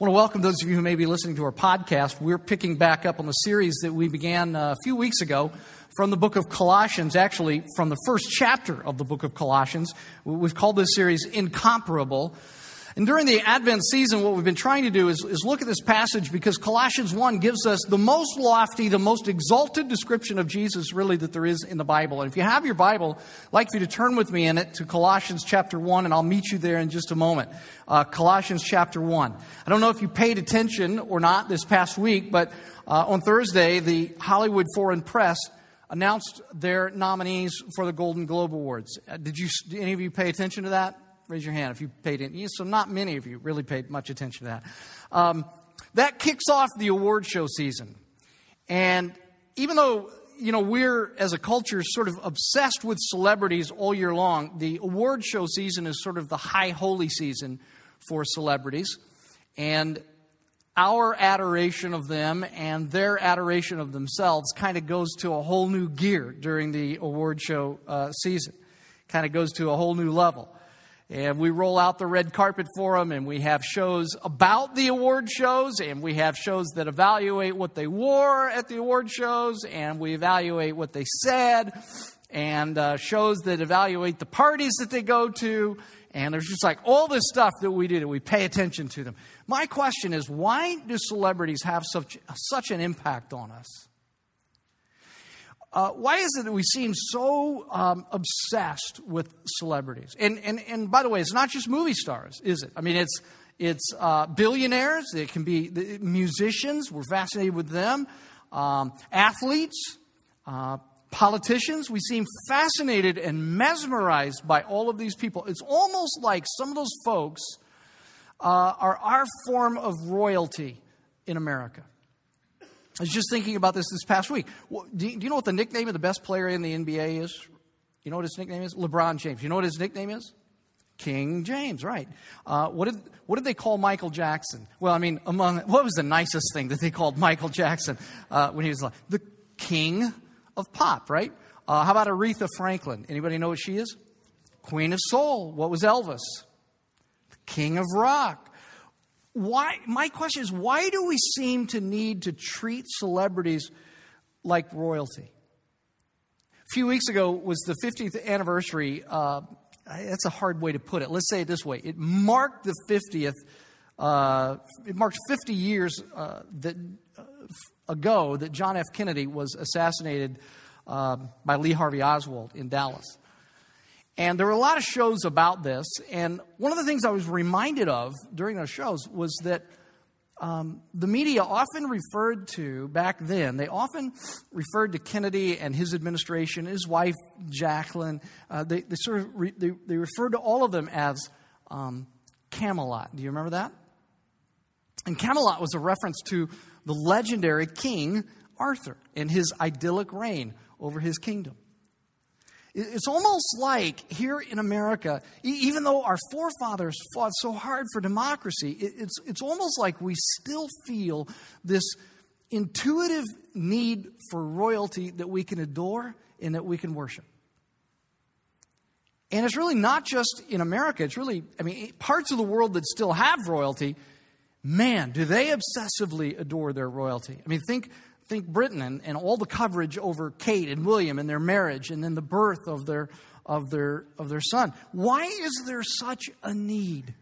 Want to welcome those of you who may be listening to our podcast. We're picking back up on the series that we began uh, a few weeks ago from the book of Colossians, actually from the first chapter of the book of Colossians. We've called this series Incomparable. And during the Advent season, what we've been trying to do is, is, look at this passage because Colossians 1 gives us the most lofty, the most exalted description of Jesus, really, that there is in the Bible. And if you have your Bible, I'd like for you to turn with me in it to Colossians chapter 1, and I'll meet you there in just a moment. Uh, Colossians chapter 1. I don't know if you paid attention or not this past week, but uh, on Thursday, the Hollywood Foreign Press announced their nominees for the Golden Globe Awards. Uh, did you, did any of you pay attention to that? Raise your hand if you paid it. So, not many of you really paid much attention to that. Um, that kicks off the award show season. And even though, you know, we're as a culture sort of obsessed with celebrities all year long, the award show season is sort of the high holy season for celebrities. And our adoration of them and their adoration of themselves kind of goes to a whole new gear during the award show uh, season. Kind of goes to a whole new level. And we roll out the red carpet for them, and we have shows about the award shows, and we have shows that evaluate what they wore at the award shows, and we evaluate what they said, and uh, shows that evaluate the parties that they go to. And there's just like all this stuff that we do that we pay attention to them. My question is why do celebrities have such, such an impact on us? Uh, why is it that we seem so um, obsessed with celebrities? And, and, and by the way, it's not just movie stars, is it? I mean, it's, it's uh, billionaires, it can be musicians, we're fascinated with them, um, athletes, uh, politicians. We seem fascinated and mesmerized by all of these people. It's almost like some of those folks uh, are our form of royalty in America. I was just thinking about this this past week. Do you know what the nickname of the best player in the NBA is? You know what his nickname is? LeBron James. You know what his nickname is? King James, right. Uh, what, did, what did they call Michael Jackson? Well, I mean, among what was the nicest thing that they called Michael Jackson uh, when he was like the king of pop, right? Uh, how about Aretha Franklin? Anybody know what she is? Queen of Soul. What was Elvis? The king of rock why, my question is why do we seem to need to treat celebrities like royalty? A few weeks ago was the 50th anniversary. Uh, that's a hard way to put it. Let's say it this way it marked the 50th, uh, it marked 50 years uh, that, uh, ago that John F. Kennedy was assassinated uh, by Lee Harvey Oswald in Dallas. And there were a lot of shows about this. And one of the things I was reminded of during those shows was that um, the media often referred to, back then, they often referred to Kennedy and his administration, his wife, Jacqueline. Uh, they, they, sort of re, they, they, referred to all of them as um, Camelot. Do you remember that? And Camelot was a reference to the legendary King Arthur and his idyllic reign over his kingdom. It's almost like here in America, even though our forefathers fought so hard for democracy, it's, it's almost like we still feel this intuitive need for royalty that we can adore and that we can worship. And it's really not just in America, it's really, I mean, parts of the world that still have royalty, man, do they obsessively adore their royalty. I mean, think think Britain and, and all the coverage over Kate and William and their marriage and then the birth of their, of, their, of their son. Why is there such a need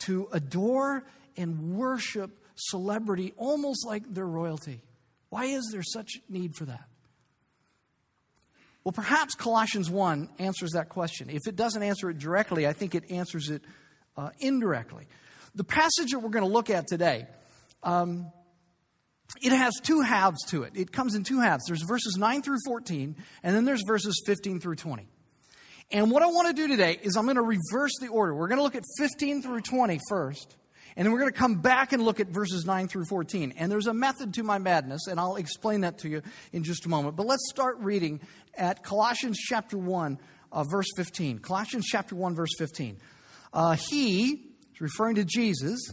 to adore and worship celebrity almost like their royalty? Why is there such need for that? Well, perhaps Colossians 1 answers that question. If it doesn't answer it directly, I think it answers it uh, indirectly. The passage that we're going to look at today um, it has two halves to it. It comes in two halves. There's verses 9 through 14, and then there's verses 15 through 20. And what I want to do today is I'm going to reverse the order. We're going to look at 15 through 20 first, and then we're going to come back and look at verses 9 through 14. And there's a method to my madness, and I'll explain that to you in just a moment. But let's start reading at Colossians chapter 1, uh, verse 15. Colossians chapter 1, verse 15. Uh, he, referring to Jesus,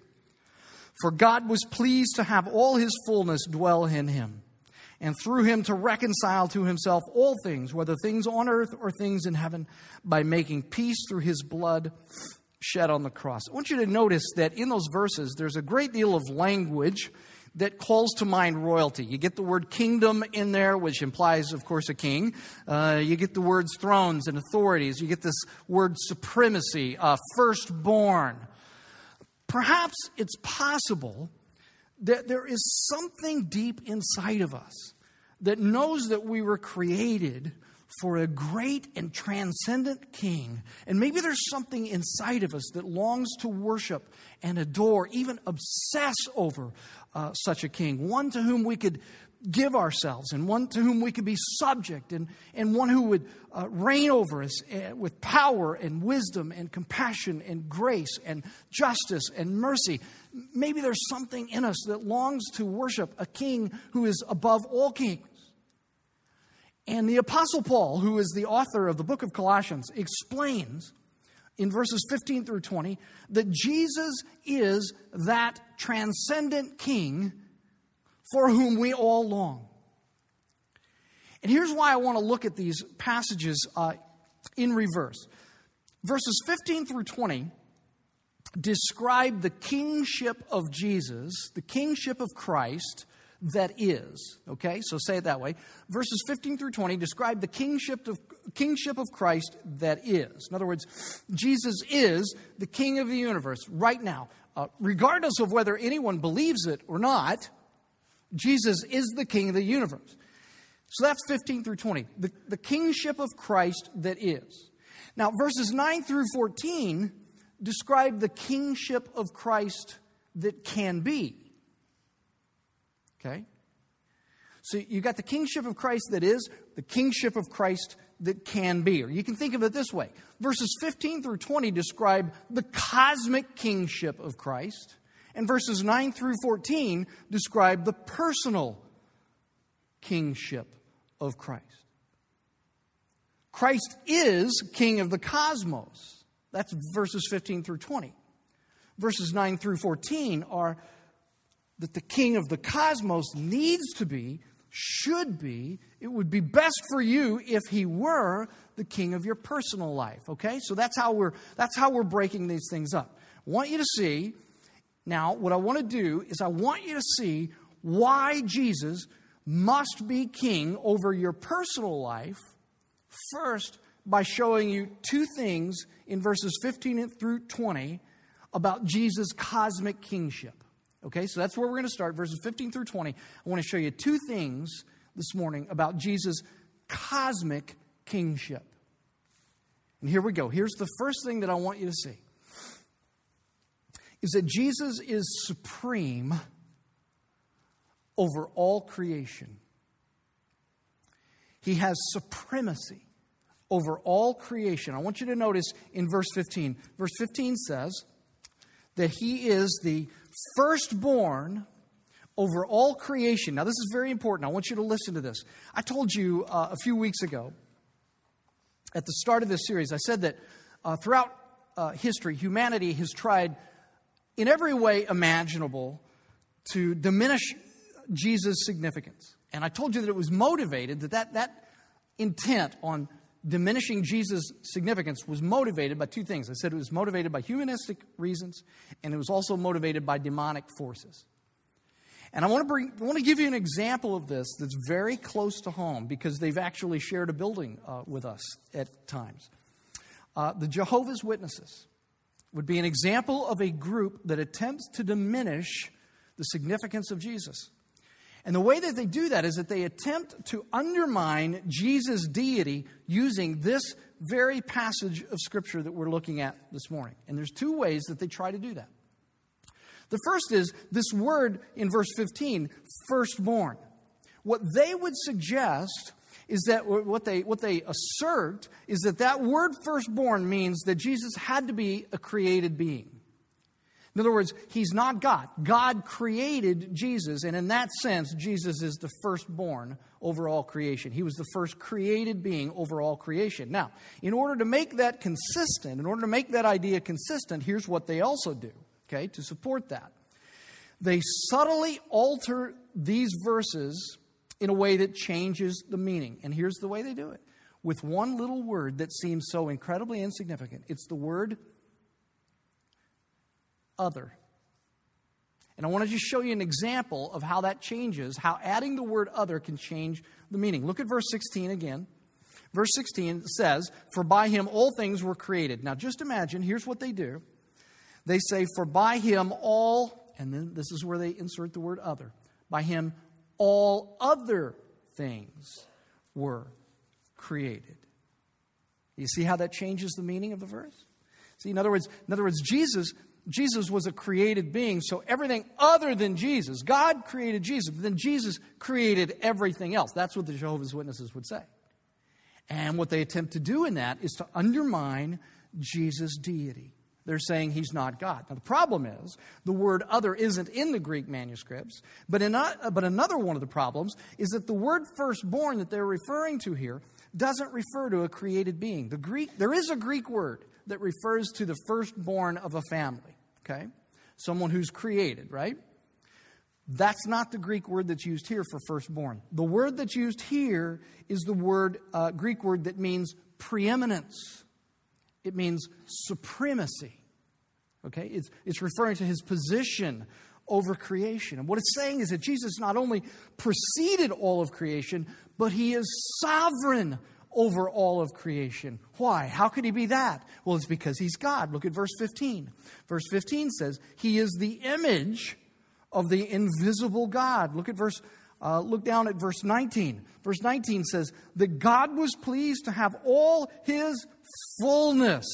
For God was pleased to have all his fullness dwell in him, and through him to reconcile to himself all things, whether things on earth or things in heaven, by making peace through his blood shed on the cross. I want you to notice that in those verses, there's a great deal of language that calls to mind royalty. You get the word kingdom in there, which implies, of course, a king. Uh, you get the words thrones and authorities. You get this word supremacy, uh, firstborn. Perhaps it's possible that there is something deep inside of us that knows that we were created for a great and transcendent king. And maybe there's something inside of us that longs to worship and adore, even obsess over uh, such a king, one to whom we could give ourselves, and one to whom we could be subject, and, and one who would uh, reign over us uh, with power and wisdom and compassion and grace and justice and mercy. Maybe there's something in us that longs to worship a king who is above all kings. And the Apostle Paul, who is the author of the book of Colossians, explains in verses 15 through 20 that Jesus is that transcendent king for whom we all long. And here's why I want to look at these passages uh, in reverse. Verses 15 through 20 describe the kingship of Jesus, the kingship of Christ that is. Okay, so say it that way. Verses 15 through 20 describe the kingship of, kingship of Christ that is. In other words, Jesus is the king of the universe right now. Uh, regardless of whether anyone believes it or not, Jesus is the king of the universe. So that's 15 through 20. The, the kingship of Christ that is. Now, verses 9 through 14 describe the kingship of Christ that can be. Okay? So you got the kingship of Christ that is, the kingship of Christ that can be. Or you can think of it this way verses 15 through 20 describe the cosmic kingship of Christ, and verses 9 through 14 describe the personal kingship of Christ. Christ is king of the cosmos. That's verses 15 through 20. Verses 9 through 14 are that the king of the cosmos needs to be, should be, it would be best for you if he were the king of your personal life. Okay? So that's how we're that's how we're breaking these things up. I want you to see now what I want to do is I want you to see why Jesus must be king over your personal life first by showing you two things in verses 15 through 20 about Jesus' cosmic kingship. Okay, so that's where we're going to start, verses 15 through 20. I want to show you two things this morning about Jesus' cosmic kingship. And here we go. Here's the first thing that I want you to see is that Jesus is supreme over all creation. He has supremacy over all creation. I want you to notice in verse 15. Verse 15 says that he is the firstborn over all creation. Now, this is very important. I want you to listen to this. I told you uh, a few weeks ago at the start of this series, I said that uh, throughout uh, history, humanity has tried in every way imaginable to diminish Jesus' significance. And I told you that it was motivated, that that, that intent on diminishing Jesus' significance was motivated by two things. I said it was motivated by humanistic reasons, and it was also motivated by demonic forces. And I want to bring, I want to give you an example of this that's very close to home because they've actually shared a building uh, with us at times. Uh, the Jehovah's Witnesses would be an example of a group that attempts to diminish the significance of Jesus. And the way that they do that is that they attempt to undermine Jesus' deity using this very passage of Scripture that we're looking at this morning. And there's two ways that they try to do that. The first is this word in verse 15, firstborn. What they would suggest is that what they, what they assert is that that word firstborn means that Jesus had to be a created being. In other words, he's not God. God created Jesus, and in that sense, Jesus is the firstborn over all creation. He was the first created being over all creation. Now, in order to make that consistent, in order to make that idea consistent, here's what they also do, okay, to support that. They subtly alter these verses in a way that changes the meaning. And here's the way they do it with one little word that seems so incredibly insignificant it's the word other. And I want to just show you an example of how that changes, how adding the word other can change the meaning. Look at verse 16 again. Verse 16 says, For by him all things were created. Now just imagine, here's what they do. They say, For by him all, and then this is where they insert the word other. By him all other things were created. You see how that changes the meaning of the verse? See, in other words, in other words, Jesus, Jesus was a created being, so everything other than Jesus, God created Jesus, but then Jesus created everything else. That's what the Jehovah's Witnesses would say. And what they attempt to do in that is to undermine Jesus' deity. They're saying he's not God. Now, the problem is the word other isn't in the Greek manuscripts, but, in but another one of the problems is that the word firstborn that they're referring to here doesn't refer to a created being. The Greek, there is a Greek word that refers to the firstborn of a family, okay? Someone who's created, right? That's not the Greek word that's used here for firstborn. The word that's used here is the word, uh, Greek word that means preeminence it means supremacy. Okay? It's, it's referring to his position over creation. And what it's saying is that Jesus not only preceded all of creation, but he is sovereign over all of creation. Why? How could he be that? Well, it's because he's God. Look at verse 15. Verse 15 says, He is the image of the invisible God. Look at verse uh, look down at verse 19. Verse 19 says that God was pleased to have all his fullness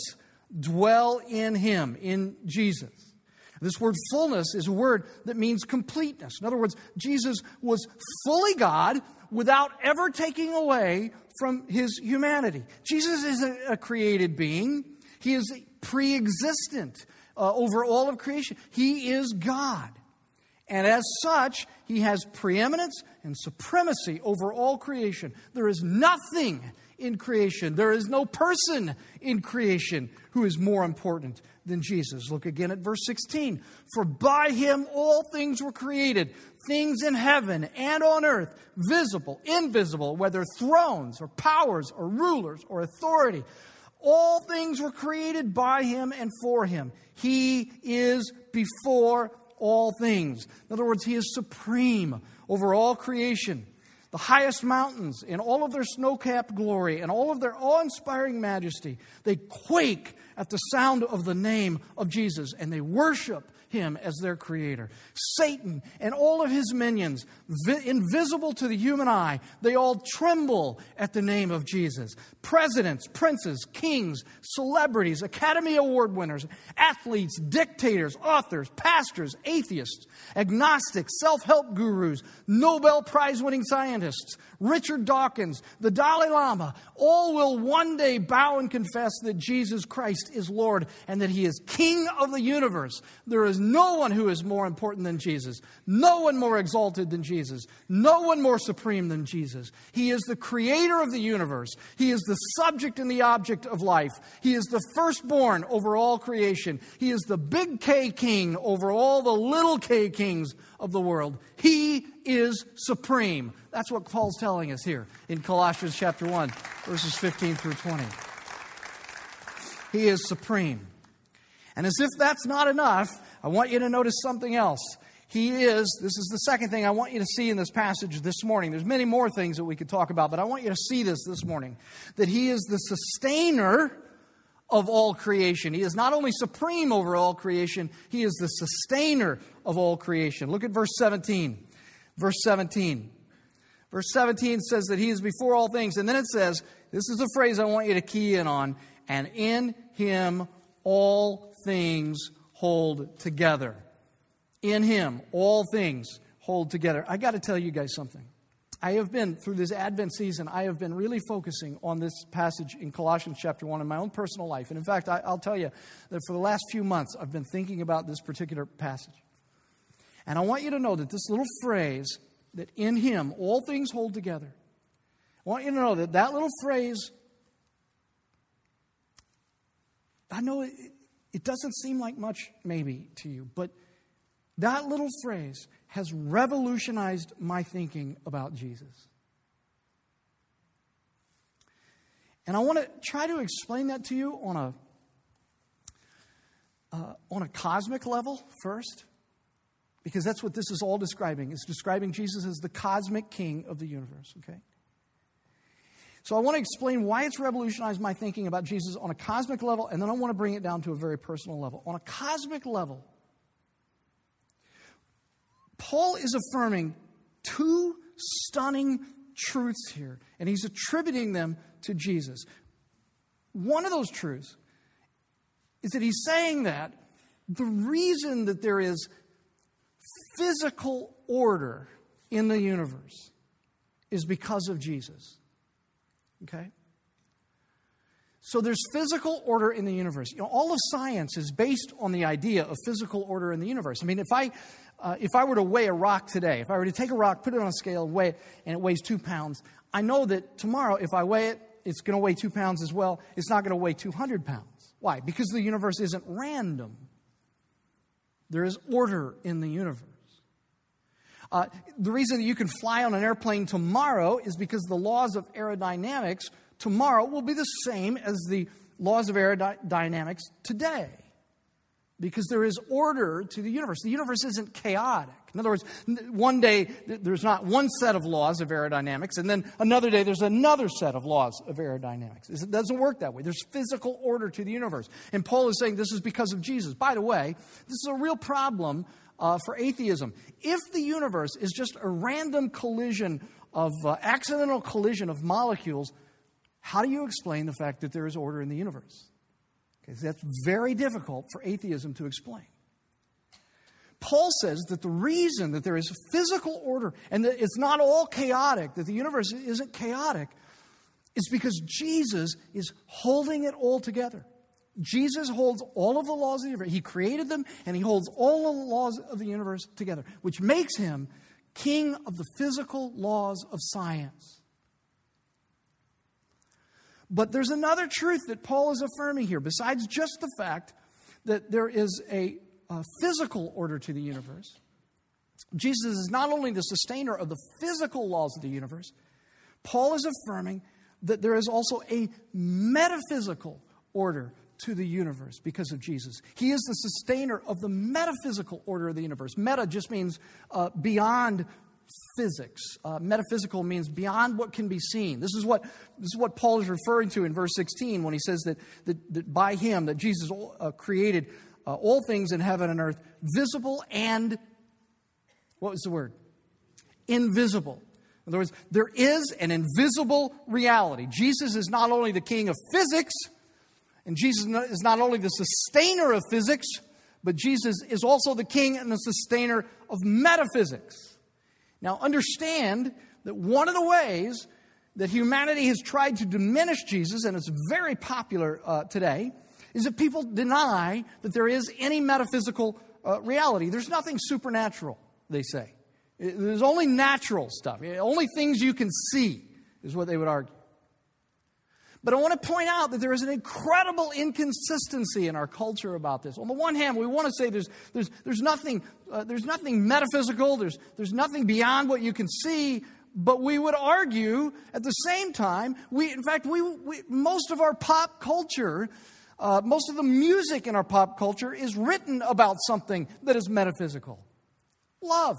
dwell in him, in Jesus. This word fullness is a word that means completeness. In other words, Jesus was fully God without ever taking away from his humanity. Jesus is a, a created being, he is pre existent uh, over all of creation. He is God. And as such, he has preeminence and supremacy over all creation. There is nothing in creation. There is no person in creation who is more important than Jesus. Look again at verse 16. For by him all things were created, things in heaven and on earth, visible, invisible, whether thrones or powers or rulers or authority. All things were created by him and for him. He is before all things. In other words, he is supreme over all creation the highest mountains in all of their snow capped glory and all of their awe inspiring majesty. They quake at the sound of the name of Jesus and they worship him as their creator. Satan and all of his minions, vi- invisible to the human eye, they all tremble at the name of Jesus. Presidents, princes, kings, celebrities, Academy Award winners, athletes, dictators, authors, pastors, atheists, agnostics, self help gurus, Nobel Prize winning scientists, Richard Dawkins, the Dalai Lama, all will one day bow and confess that Jesus Christ is Lord and that He is King of the universe. There is no one who is more important than Jesus, no one more exalted than Jesus, no one more supreme than Jesus. He is the creator of the universe, He is the subject and the object of life, He is the firstborn over all creation, He is the big K king over all the little k kings of the world. He is supreme. That's what Paul's telling us here in Colossians chapter 1, verses 15 through 20. He is supreme. And as if that's not enough, I want you to notice something else. He is, this is the second thing I want you to see in this passage this morning. There's many more things that we could talk about, but I want you to see this this morning. That He is the sustainer of all creation. He is not only supreme over all creation, He is the sustainer of all creation. Look at verse 17. Verse 17. Verse 17 says that He is before all things. And then it says, this is a phrase I want you to key in on, and in Him all things hold together. In Him all things hold together. I got to tell you guys something. I have been, through this Advent season, I have been really focusing on this passage in Colossians chapter 1 in my own personal life. And in fact, I, will tell you that for the last few months, I've been thinking about this particular passage. And I want you to know that this little phrase, that in Him all things hold together, I want you to know that that little phrase, I know it, it doesn't seem like much maybe to you, but that little phrase has revolutionized my thinking about Jesus. And I want to try to explain that to you on a, uh, on a cosmic level first, because that's what this is all describing. It's describing Jesus as the cosmic king of the universe, okay? So I want to explain why it's revolutionized my thinking about Jesus on a cosmic level, and then I want to bring it down to a very personal level. On a cosmic level, Paul is affirming two stunning truths here, and he's attributing them to Jesus. One of those truths is that he's saying that the reason that there is physical order in the universe is because of Jesus. Okay? So there's physical order in the universe. You know, all of science is based on the idea of physical order in the universe. I mean, if I uh, if I were to weigh a rock today, if I were to take a rock, put it on a scale, weigh it, and it weighs two pounds, I know that tomorrow, if I weigh it, it's going to weigh two pounds as well. It's not going to weigh 200 pounds. Why? Because the universe isn't random, there is order in the universe. Uh, the reason that you can fly on an airplane tomorrow is because the laws of aerodynamics tomorrow will be the same as the laws of aerodynamics today because there is order to the universe. The universe isn't chaotic. In other words, one day there's not one set of laws of aerodynamics, and then another day there's another set of laws of aerodynamics. It doesn't work that way. There's physical order to the universe. And Paul is saying this is because of Jesus. By the way, this is a real problem uh, for atheism. If the universe is just a random collision of uh, accidental collision of molecules, how do you explain the fact that there is order in the universe? Okay, that's very difficult for atheism to explain. Paul says that the reason that there is physical order and that it's not all chaotic, that the universe isn't chaotic, is because Jesus is holding it all together. Jesus holds all of the laws of the universe. He created them and he holds all the laws of the universe together, which makes him king of the physical laws of science. But there's another truth that Paul is affirming here, besides just the fact that there is a, a physical order to the universe. Jesus is not only the sustainer of the physical laws of the universe, Paul is affirming that there is also a metaphysical order to the universe because of Jesus. He is the sustainer of the metaphysical order of the universe. Meta just means uh, beyond physics. Uh, metaphysical means beyond what can be seen. This is what, this is what Paul is referring to in verse 16 when he says that, that, that by him, that Jesus uh, created uh, all things in heaven and earth, visible and, what was the word? Invisible. In other words, there is an invisible reality. Jesus is not only the king of physics, and Jesus is not only the sustainer of physics, but Jesus is also the king and the sustainer of metaphysics. Now, understand that one of the ways that humanity has tried to diminish Jesus, and it's very popular uh, today, is that people deny that there is any metaphysical uh, reality. There's nothing supernatural, they say. There's only natural stuff, only things you can see, is what they would argue. But I want to point out that there is an incredible inconsistency in our culture about this. On the one hand, we want to say there's, there's, there's, nothing, uh, there's nothing metaphysical, there's, there's nothing beyond what you can see, but we would argue at the same time, we, in fact, we, we most of our pop culture, uh, most of the music in our pop culture is written about something that is metaphysical love.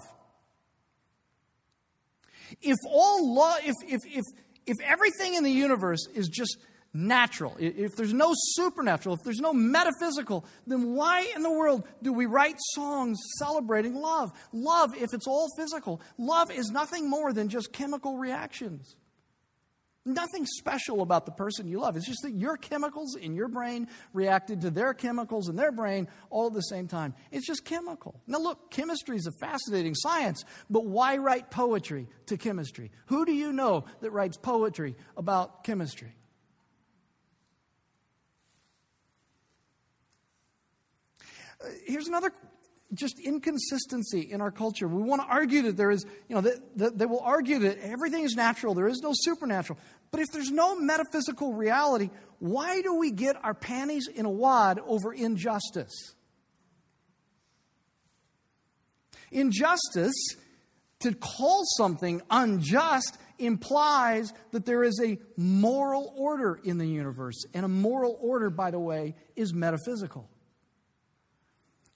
If all love, if, if, if, if everything in the universe is just natural, if there's no supernatural, if there's no metaphysical, then why in the world do we write songs celebrating love? Love, if it's all physical, love is nothing more than just chemical reactions. Nothing special about the person you love. It's just that your chemicals in your brain reacted to their chemicals in their brain all at the same time. It's just chemical. Now, look, chemistry is a fascinating science, but why write poetry to chemistry? Who do you know that writes poetry about chemistry? Uh, here's another just inconsistency in our culture. We want to argue that there is, you know, that, that they will argue that everything is natural, there is no supernatural. But if there's no metaphysical reality, why do we get our panties in a wad over injustice? Injustice, to call something unjust, implies that there is a moral order in the universe. And a moral order, by the way, is metaphysical.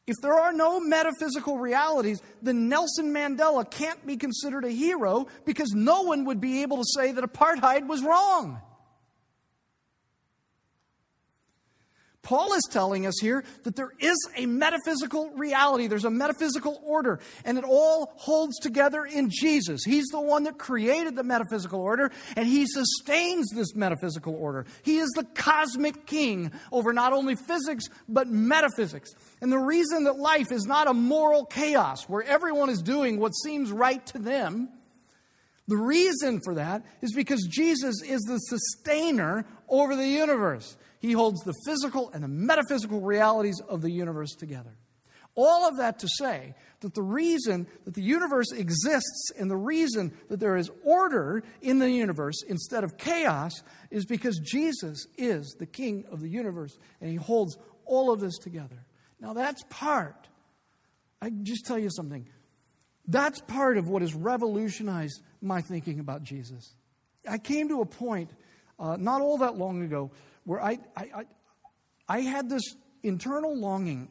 If there are no metaphysical realities, then Nelson Mandela can't be considered a hero because no one would be able to say that apartheid was wrong. Paul is telling us here that there is a metaphysical reality, there's a metaphysical order, and it all holds together in Jesus. He's the one that created the metaphysical order, and He sustains this metaphysical order. He is the cosmic king over not only physics, but metaphysics. And the reason that life is not a moral chaos where everyone is doing what seems right to them. The reason for that is because Jesus is the sustainer over the universe. He holds the physical and the metaphysical realities of the universe together. All of that to say that the reason that the universe exists and the reason that there is order in the universe instead of chaos is because Jesus is the king of the universe and he holds all of this together. Now, that's part, I just tell you something, that's part of what has revolutionized my thinking about Jesus. I came to a point uh, not all that long ago where I, I, I, I had this internal longing.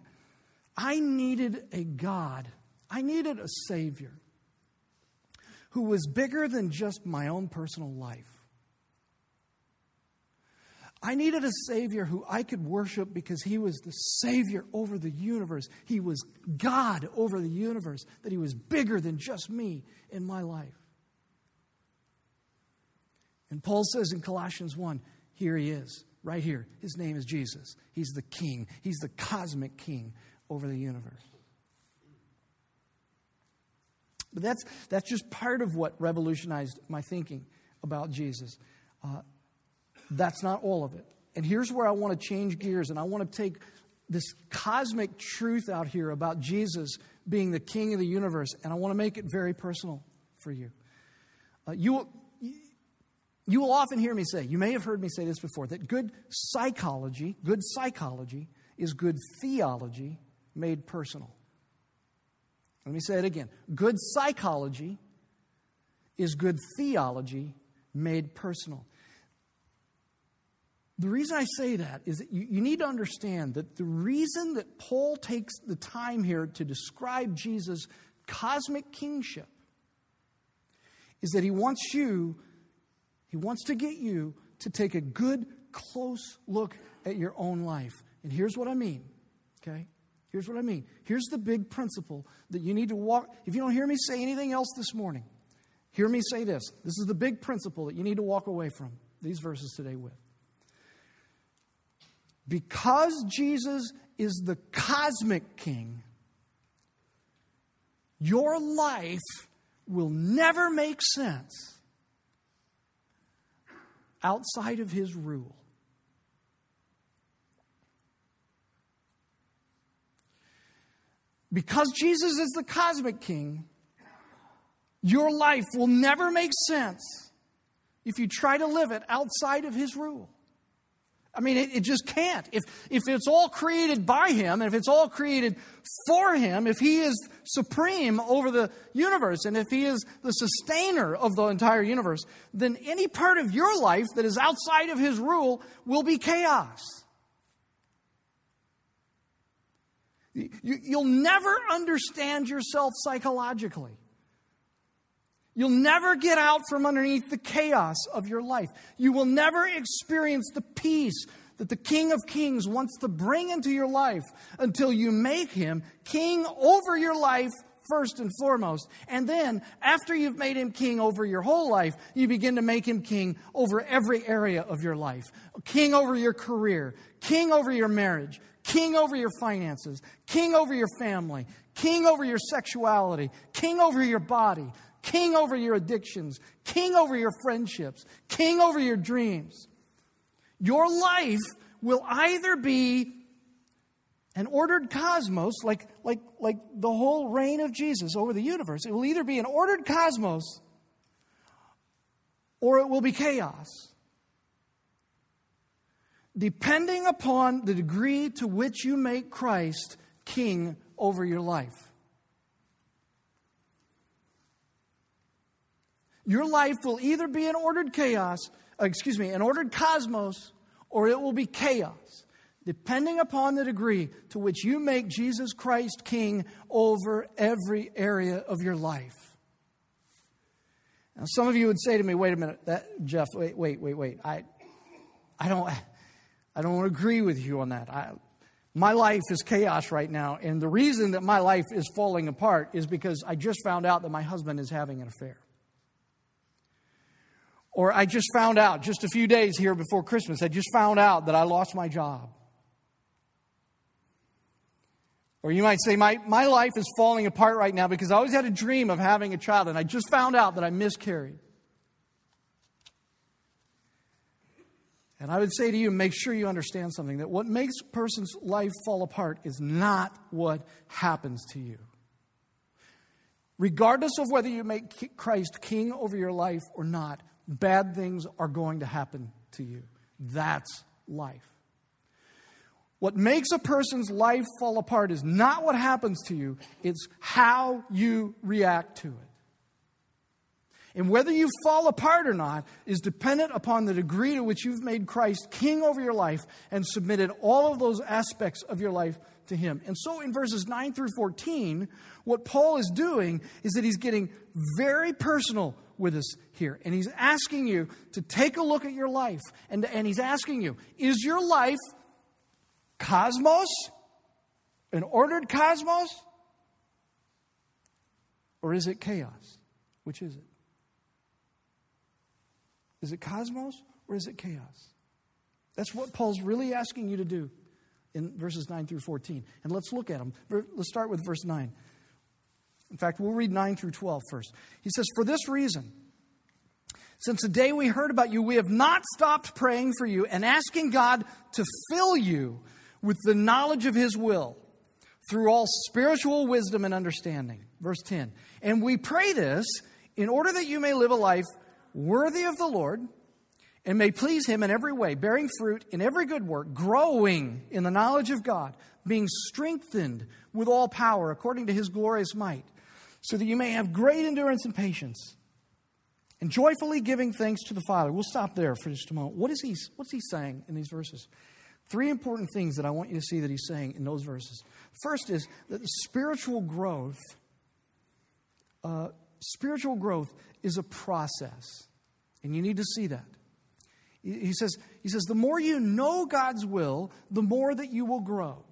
I needed a God, I needed a Savior who was bigger than just my own personal life. I needed a Savior who I could worship because He was the Savior over the universe. He was God over the universe, that He was bigger than just me in my life. And Paul says in Colossians 1 here He is right here. His name is Jesus. He's the king, he's the cosmic king over the universe. But that's, that's just part of what revolutionized my thinking about Jesus. Uh, that's not all of it. And here's where I want to change gears and I want to take this cosmic truth out here about Jesus being the king of the universe, and I want to make it very personal for you. Uh, you, you will often hear me say, you may have heard me say this before, that good psychology, good psychology is good theology made personal. Let me say it again. Good psychology is good theology made personal. The reason I say that is that you, you, need to understand that the reason that Paul takes the time here to describe Jesus' cosmic kingship is that he wants you he wants to get you to take a good, close look at your own life. And here's what I mean, okay? Here's what I mean. Here's the big principle that you need to walk. If you don't hear me say anything else this morning, hear me say this. This is the big principle that you need to walk away from these verses today with. Because Jesus is the cosmic king, your life will never make sense outside of his rule. Because Jesus is the cosmic king, your life will never make sense if you try to live it outside of his rule. I mean, it, it, just can't. If, if it's all created by Him, and if it's all created for Him, if He is supreme over the universe, and if He is the sustainer of the entire universe, then any part of your life that is outside of His rule will be chaos. You, you'll never understand yourself psychologically. You'll never get out from underneath the chaos of your life. You will never experience the peace that the King of Kings wants to bring into your life until you make him king over your life first and foremost. And then, after you've made him king over your whole life, you begin to make him king over every area of your life king over your career, king over your marriage, king over your finances, king over your family, king over your sexuality, king over your body, king over your addictions, king over your friendships, king over your dreams. Your life will either be an ordered cosmos, like, like, like the whole reign of Jesus over the universe. It will either be an ordered cosmos or it will be chaos. Depending upon the degree to which you make Christ king over your life. Your life will either be an ordered chaos, uh, excuse me, an ordered cosmos, or it will be chaos, depending upon the degree to which you make Jesus Christ king over every area of your life. Now, some of you would say to me, wait a minute, that, Jeff, wait, wait, wait, wait. I, I, don't, I don't agree with you on that. I, my life is chaos right now, and the reason that my life is falling apart is because I just found out that my husband is having an affair. Or I just found out just a few days here before Christmas, I just found out that I lost my job. Or you might say, my, my life is falling apart right now because I always had a dream of having a child and I just found out that I miscarried. And I would say to you, make sure you understand something that what makes a person's life fall apart is not what happens to you. Regardless of whether you make Christ king over your life or not, bad things are going to happen to you. That's life. What makes a person's life fall apart is not what happens to you, it's how you react to it. And whether you fall apart or not is dependent upon the degree to which you've made Christ king over your life and submitted all of those aspects of your life to Him. And so in verses 9 through 14, what Paul is doing is that he's getting very personal with us here. And he's asking you to take a look at your life. And, and he's asking you, is your life cosmos? An ordered cosmos? Or is it chaos? Which is it? Is it cosmos or is it chaos? That's what Paul's really asking you to do in verses 9 through 14. And let's look at them. Let's start with verse 9. In fact, we'll read 9 through 12 first. He says, For this reason, since the day we heard about you, we have not stopped praying for you and asking God to fill you with the knowledge of His will through all spiritual wisdom and understanding. Verse 10. And we pray this in order that you may live a life worthy of the Lord and may please Him in every way, bearing fruit in every good work, growing in the knowledge of God, being strengthened with all power according to His glorious might so that you may have great endurance and patience, and joyfully giving thanks to the Father. We'll stop there for just a moment. What is he, what's he saying in these verses? Three important things that I want you to see that he's saying in those verses. First is that spiritual growth, uh, spiritual growth is a process, and you need to see that. He says, he says, the more you know God's will, the more that you will grow.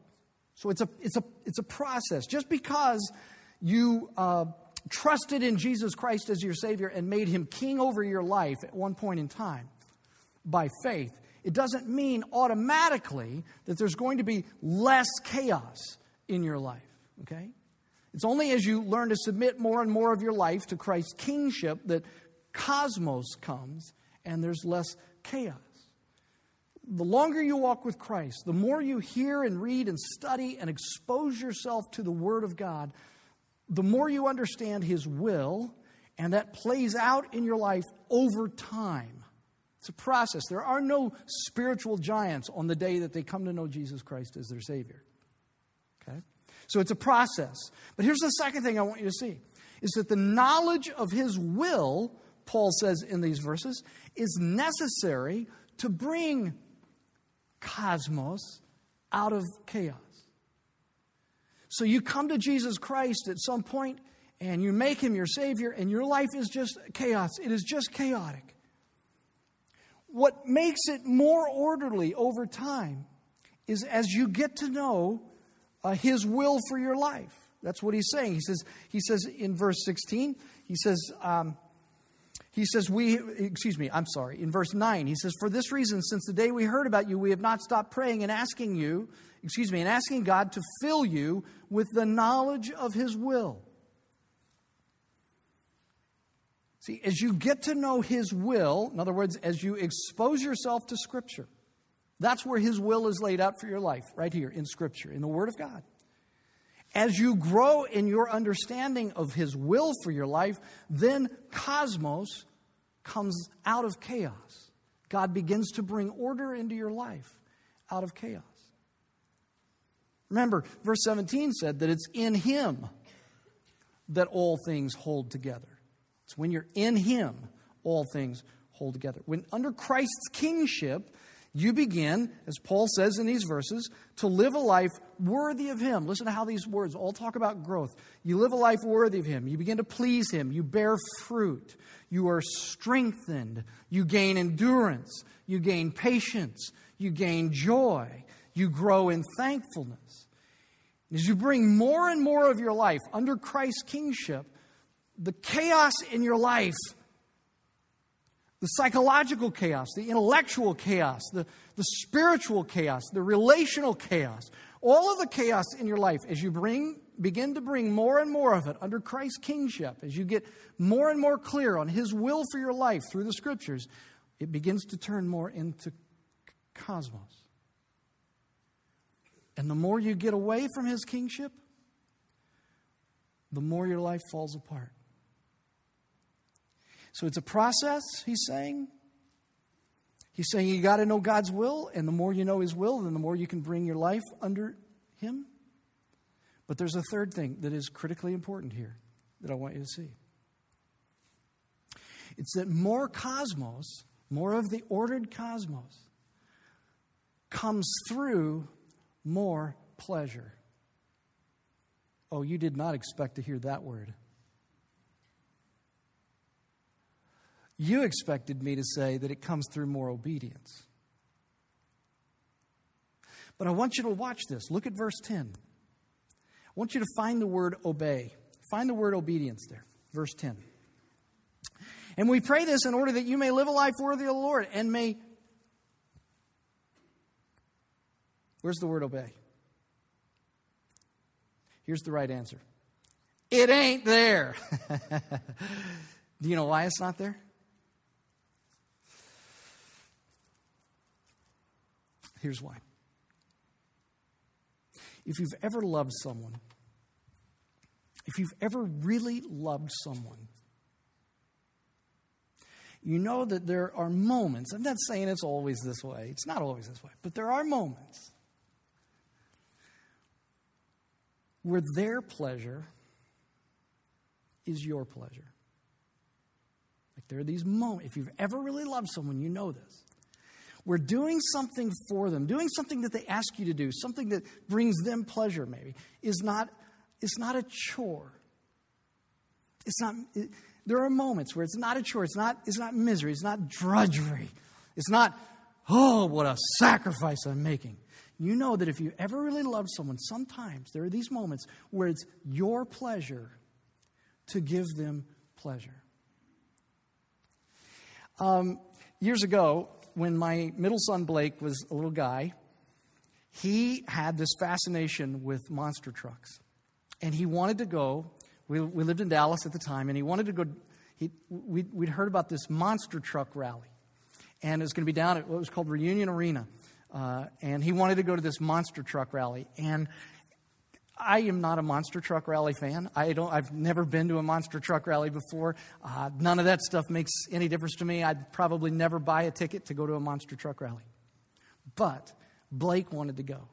So it's a, it's a, it's a process. Just because you uh, trusted in Jesus Christ as your Savior and made him king over your life at one point in time by faith, it doesn't mean automatically that there's going to be less chaos in your life, okay? It's only as you learn to submit more and more of your life to Christ's kingship that cosmos comes and there's less chaos. The longer you walk with Christ, the more you hear and read and study and expose yourself to the Word of God, the more you understand His will, and that plays out in your life over time. It's a process. There are no spiritual giants on the day that they come to know Jesus Christ as their Savior. Okay? So it's a process. But here's the second thing I want you to see is that the knowledge of His will, Paul says in these verses, is necessary to bring cosmos out of chaos. So you come to Jesus Christ at some point and you make him your Savior, and your life is just chaos. It is just chaotic. What makes it more orderly over time is as you get to know uh, his will for your life. That's what he's saying. He says, he says in verse 16, he says, um, he says, we, excuse me, I'm sorry, in verse 9, he says, For this reason, since the day we heard about you, we have not stopped praying and asking you, excuse me, and asking God to fill you with the knowledge of his will. See, as you get to know his will, in other words, as you expose yourself to Scripture, that's where his will is laid out for your life, right here in Scripture, in the Word of God. As you grow in your understanding of His will for your life, then cosmos comes out of chaos. God begins to bring order into your life out of chaos. Remember, verse 17 said that it's in Him that all things hold together. It's when you're in Him, all things hold together. When under Christ's kingship, you begin, as Paul says in these verses, to live a life worthy of Him. Listen to how these words all talk about growth. You live a life worthy of Him. You begin to please Him. You bear fruit. You are strengthened. You gain endurance. You gain patience. You gain joy. You grow in thankfulness. As you bring more and more of your life under Christ's kingship, the chaos in your life the psychological chaos, the intellectual chaos, the, the spiritual chaos, the relational chaos, all of the chaos in your life, as you bring, begin to bring more and more of it under Christ's kingship, as you get more and more clear on His will for your life through the scriptures, it begins to turn more into cosmos. And the more you get away from His kingship, the more your life falls apart. So it's a process, he's saying. He's saying you got to know God's will, and the more you know His will, then the more you can bring your life under Him. But there's a third thing that is critically important here that I want you to see. It's that more cosmos, more of the ordered cosmos, comes through more pleasure. Oh, you did not expect to hear that word. You expected me to say that it comes through more obedience. But I want you to watch this. Look at verse 10. I want you to find the word obey. Find the word obedience there. Verse 10. And we pray this in order that you may live a life worthy of the Lord and may. Where's the word obey? Here's the right answer it ain't there. Do you know why it's not there? Here's why. If you've ever loved someone, if you've ever really loved someone, you know that there are moments, I'm not saying it's always this way, it's not always this way, but there are moments where their pleasure is your pleasure. Like there are these moments, if you've ever really loved someone, you know this. We're doing something for them, doing something that they ask you to do, something that brings them pleasure, maybe, is not, is not a chore. It's not, it, there are moments where it's not a chore, it's not, it's not misery, it's not drudgery, it's not, oh, what a sacrifice I'm making. You know that if you ever really love someone, sometimes there are these moments where it's your pleasure to give them pleasure. Um, years ago, when my middle son Blake was a little guy, he had this fascination with monster trucks. And he wanted to go, we, we lived in Dallas at the time, and he wanted to go, he, we, we'd heard about this monster truck rally. And it was going to be down at what was called Reunion Arena. Uh, and he wanted to go to this monster truck rally. And I am not a monster truck rally fan. I don't. I've never been to a monster truck rally before. Uh, none of that stuff makes any difference to me. I'd probably never buy a ticket to go to a monster truck rally. But Blake wanted to go.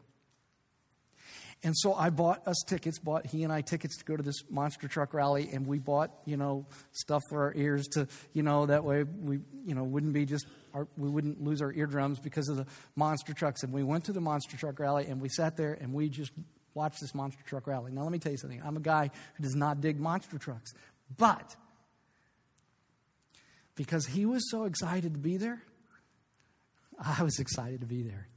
And so I bought us tickets, bought he and I tickets to go to this monster truck rally, and we bought, you know, stuff for our ears to, you know, that way we, you know, wouldn't be just, our, we wouldn't lose our eardrums because of the monster trucks. And we went to the monster truck rally, and we sat there, and we just watched this monster truck rally. Now, let me tell you something. I'm a guy who does not dig monster trucks. But because he was so excited to be there, I was excited to be there.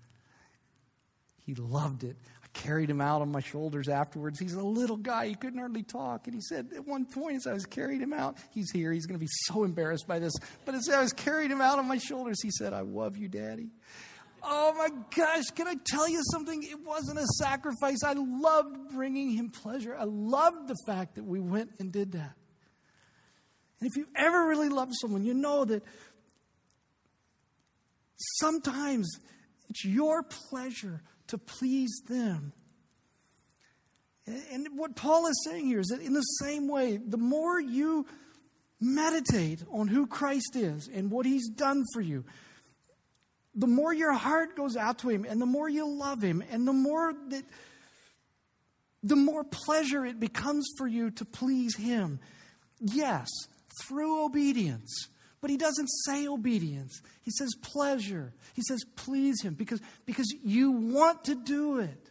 He loved it. Carried him out on my shoulders afterwards. He's a little guy. He couldn't hardly talk. And he said, at one point, as I was carrying him out, he's here. He's going to be so embarrassed by this. But as I was carrying him out on my shoulders, he said, I love you, Daddy. Oh my gosh, can I tell you something? It wasn't a sacrifice. I loved bringing him pleasure. I loved the fact that we went and did that. And if you ever really love someone, you know that sometimes it's your pleasure to please them. And what Paul is saying here is that in the same way, the more you meditate on who Christ is and what he's done for you, the more your heart goes out to him and the more you love him and the more that the more pleasure it becomes for you to please him. Yes, through obedience. But he doesn't say obedience. He says pleasure. He says please him because, because you want to do it.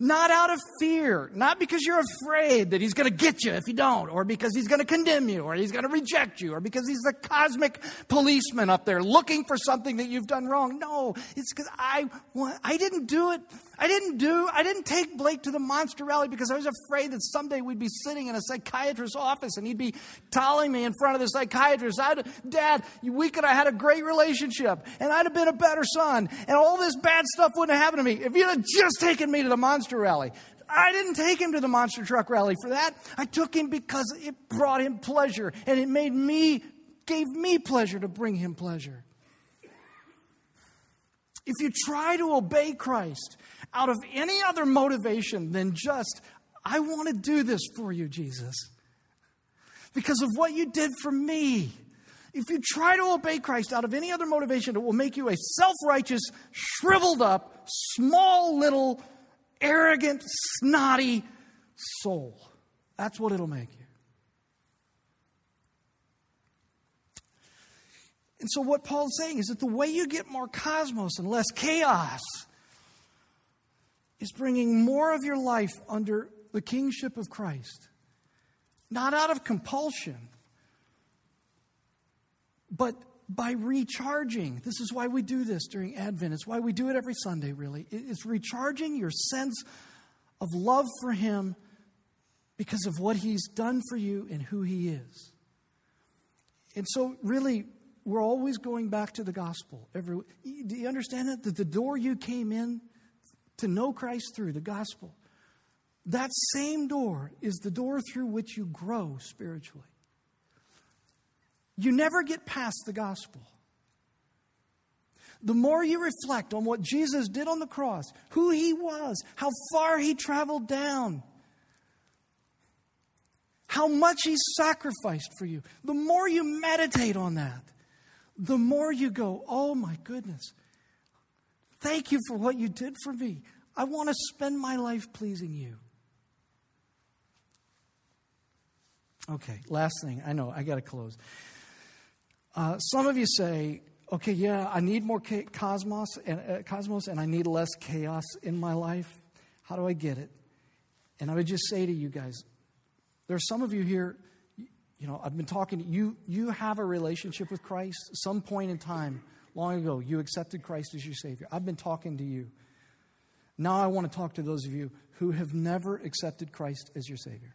Not out of fear, not because you're afraid that he's going to get you if you don't, or because he's going to condemn you, or he's going to reject you, or because he's the cosmic policeman up there looking for something that you've done wrong. No, it's because I want, I didn't do it. I didn't do, I didn't take Blake to the monster rally because I was afraid that someday we'd be sitting in a psychiatrist's office and he'd be telling me in front of the psychiatrist, I'd, Dad, we could have had a great relationship and I'd have been a better son and all this bad stuff wouldn't have happened to me if you'd have just taken me to the monster rally. I didn't take him to the monster truck rally for that. I took him because it brought him pleasure and it made me, gave me pleasure to bring him pleasure. If you try to obey Christ out of any other motivation than just, I want to do this for you, Jesus, because of what you did for me. If you try to obey Christ out of any other motivation, it will make you a self righteous, shriveled up, small little, arrogant, snotty soul. That's what it'll make you. And so, what Paul's saying is that the way you get more cosmos and less chaos is bringing more of your life under the kingship of Christ. Not out of compulsion, but by recharging. This is why we do this during Advent. It's why we do it every Sunday, really. It's recharging your sense of love for Him because of what He's done for you and who He is. And so, really, we're always going back to the gospel. Every, do you understand that? That the door you came in to know Christ through, the gospel, that same door is the door through which you grow spiritually. You never get past the gospel. The more you reflect on what Jesus did on the cross, who he was, how far he traveled down, how much he sacrificed for you, the more you meditate on that, the more you go, oh my goodness, thank you for what you did for me. I want to spend my life pleasing you. Okay, last thing. I know, I got to close. Uh, some of you say, okay, yeah, I need more cosmos and, uh, cosmos and I need less chaos in my life. How do I get it? And I would just say to you guys, there are some of you here, you know, I've been talking to you, you have a relationship with Christ. Some point in time, long ago, you accepted Christ as your Savior. I've been talking to you. Now I want to talk to those of you who have never accepted Christ as your Savior.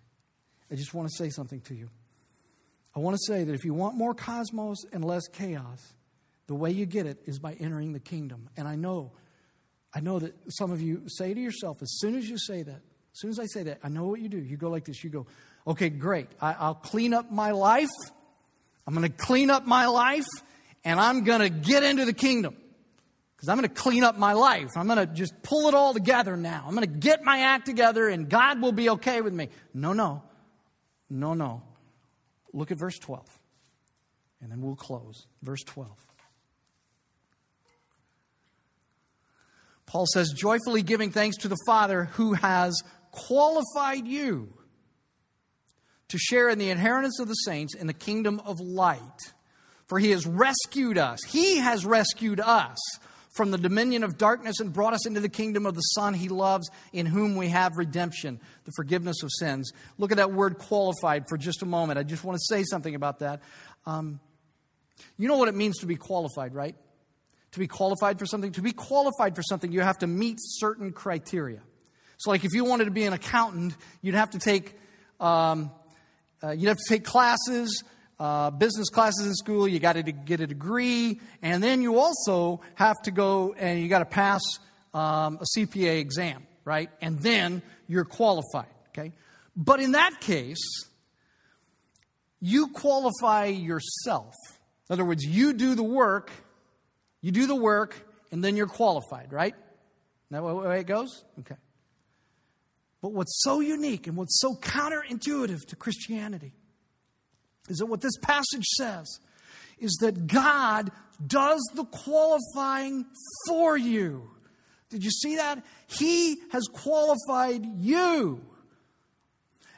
I just want to say something to you. I want to say that if you want more cosmos and less chaos, the way you get it is by entering the kingdom. And I know, I know that some of you say to yourself, as soon as you say that, as soon as I say that, I know what you do. You go like this. You go, okay, great. I, will clean up my life. I'm going to clean up my life and I'm going to get into the kingdom because I'm going to clean up my life. I'm going to just pull it all together now. I'm going to get my act together and God will be okay with me. No, no. No, no. Look at verse 12. And then we'll close. Verse 12. Paul says, joyfully giving thanks to the Father who has qualified you to share in the inheritance of the saints in the kingdom of light. For he has rescued us. He has rescued us from the dominion of darkness and brought us into the kingdom of the Son he loves, in whom we have redemption, the forgiveness of sins. Look at that word qualified for just a moment. I just want to say something about that. Um, you know what it means to be qualified, right? To be qualified for something, to be qualified for something, you have to meet certain criteria. So, like if you wanted to be an accountant, you'd have to take um, uh, you'd have to take classes, uh, business classes in school. You got to get a degree, and then you also have to go and you got to pass um, a CPA exam, right? And then you're qualified. Okay, but in that case, you qualify yourself. In other words, you do the work, you do the work, and then you're qualified, right? Is that the way it goes? Okay. But what's so unique and what's so counterintuitive to Christianity is that what this passage says is that God does the qualifying for you. Did you see that? He has qualified you.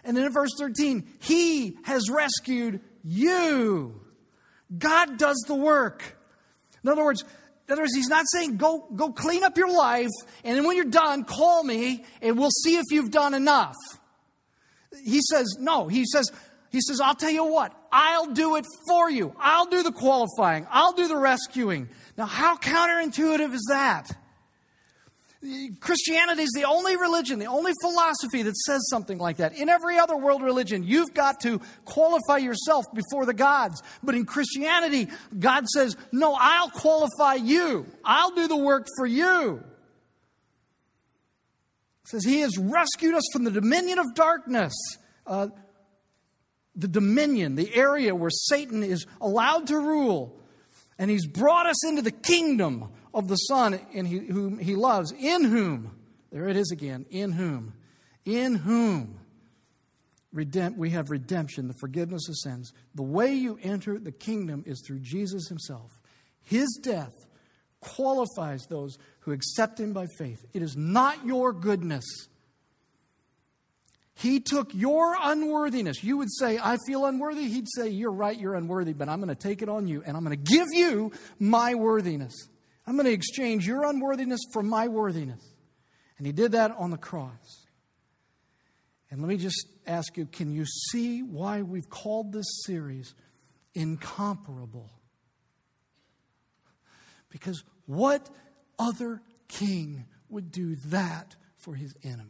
And then in verse 13, He has rescued you. God does the work. In other words, in other words, he's not saying go, go clean up your life, and then when you're done, call me, and we'll see if you've done enough. He says, no, he says, he says, I'll tell you what, I'll do it for you. I'll do the qualifying. I'll do the rescuing. Now, how counterintuitive is that? Christianity is the only religion, the only philosophy that says something like that. In every other world religion, you've got to qualify yourself before the gods. But in Christianity, God says, No, I'll qualify you. I'll do the work for you. Says, He has rescued us from the dominion of darkness. Uh, the dominion, the area where Satan is allowed to rule. And He's brought us into the kingdom of the Son in he, whom he loves, in whom, there it is again, in whom, in whom redemp- we have redemption, the forgiveness of sins. The way you enter the kingdom is through Jesus himself. His death qualifies those who accept him by faith. It is not your goodness. He took your unworthiness. You would say, I feel unworthy. He'd say, You're right, you're unworthy, but I'm going to take it on you and I'm going to give you my worthiness. I'm going to exchange your unworthiness for my worthiness. And he did that on the cross. And let me just ask you can you see why we've called this series Incomparable? Because what other king would do that for his enemies?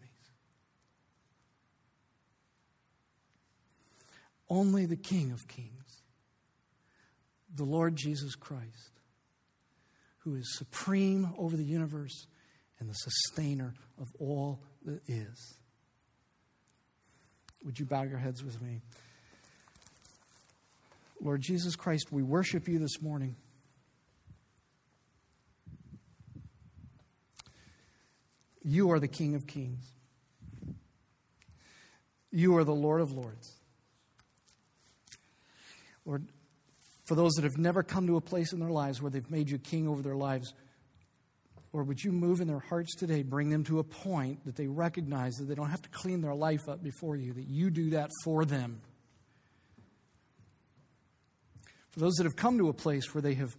Only the King of Kings, the Lord Jesus Christ who is supreme over the universe and the sustainer of all that is. Would you bow your heads with me? Lord Jesus Christ, we worship you this morning. You are the King of Kings. You are the Lord of Lords. Lord, for those that have never come to a place in their lives where they've made you king over their lives, or would you move in their hearts today, bring them to a point that they recognize that they don't have to clean their life up before you, that you do that for them? For those that have come to a place where they have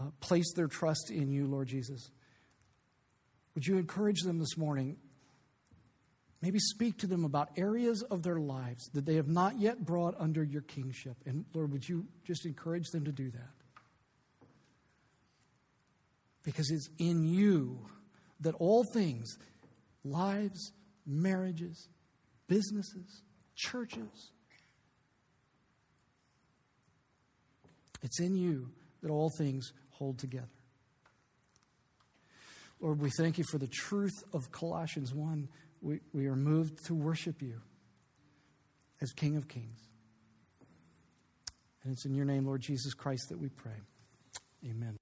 uh, placed their trust in you, Lord Jesus, would you encourage them this morning Maybe speak to them about areas of their lives that they have not yet brought under your kingship. And Lord, would you just encourage them to do that? Because it's in you that all things, lives, marriages, businesses, churches, it's in you that all things hold together. Lord, we thank you for the truth of Colossians 1 we, we are moved to worship you as King of Kings. And it's in your name, Lord Jesus Christ, that we pray. Amen.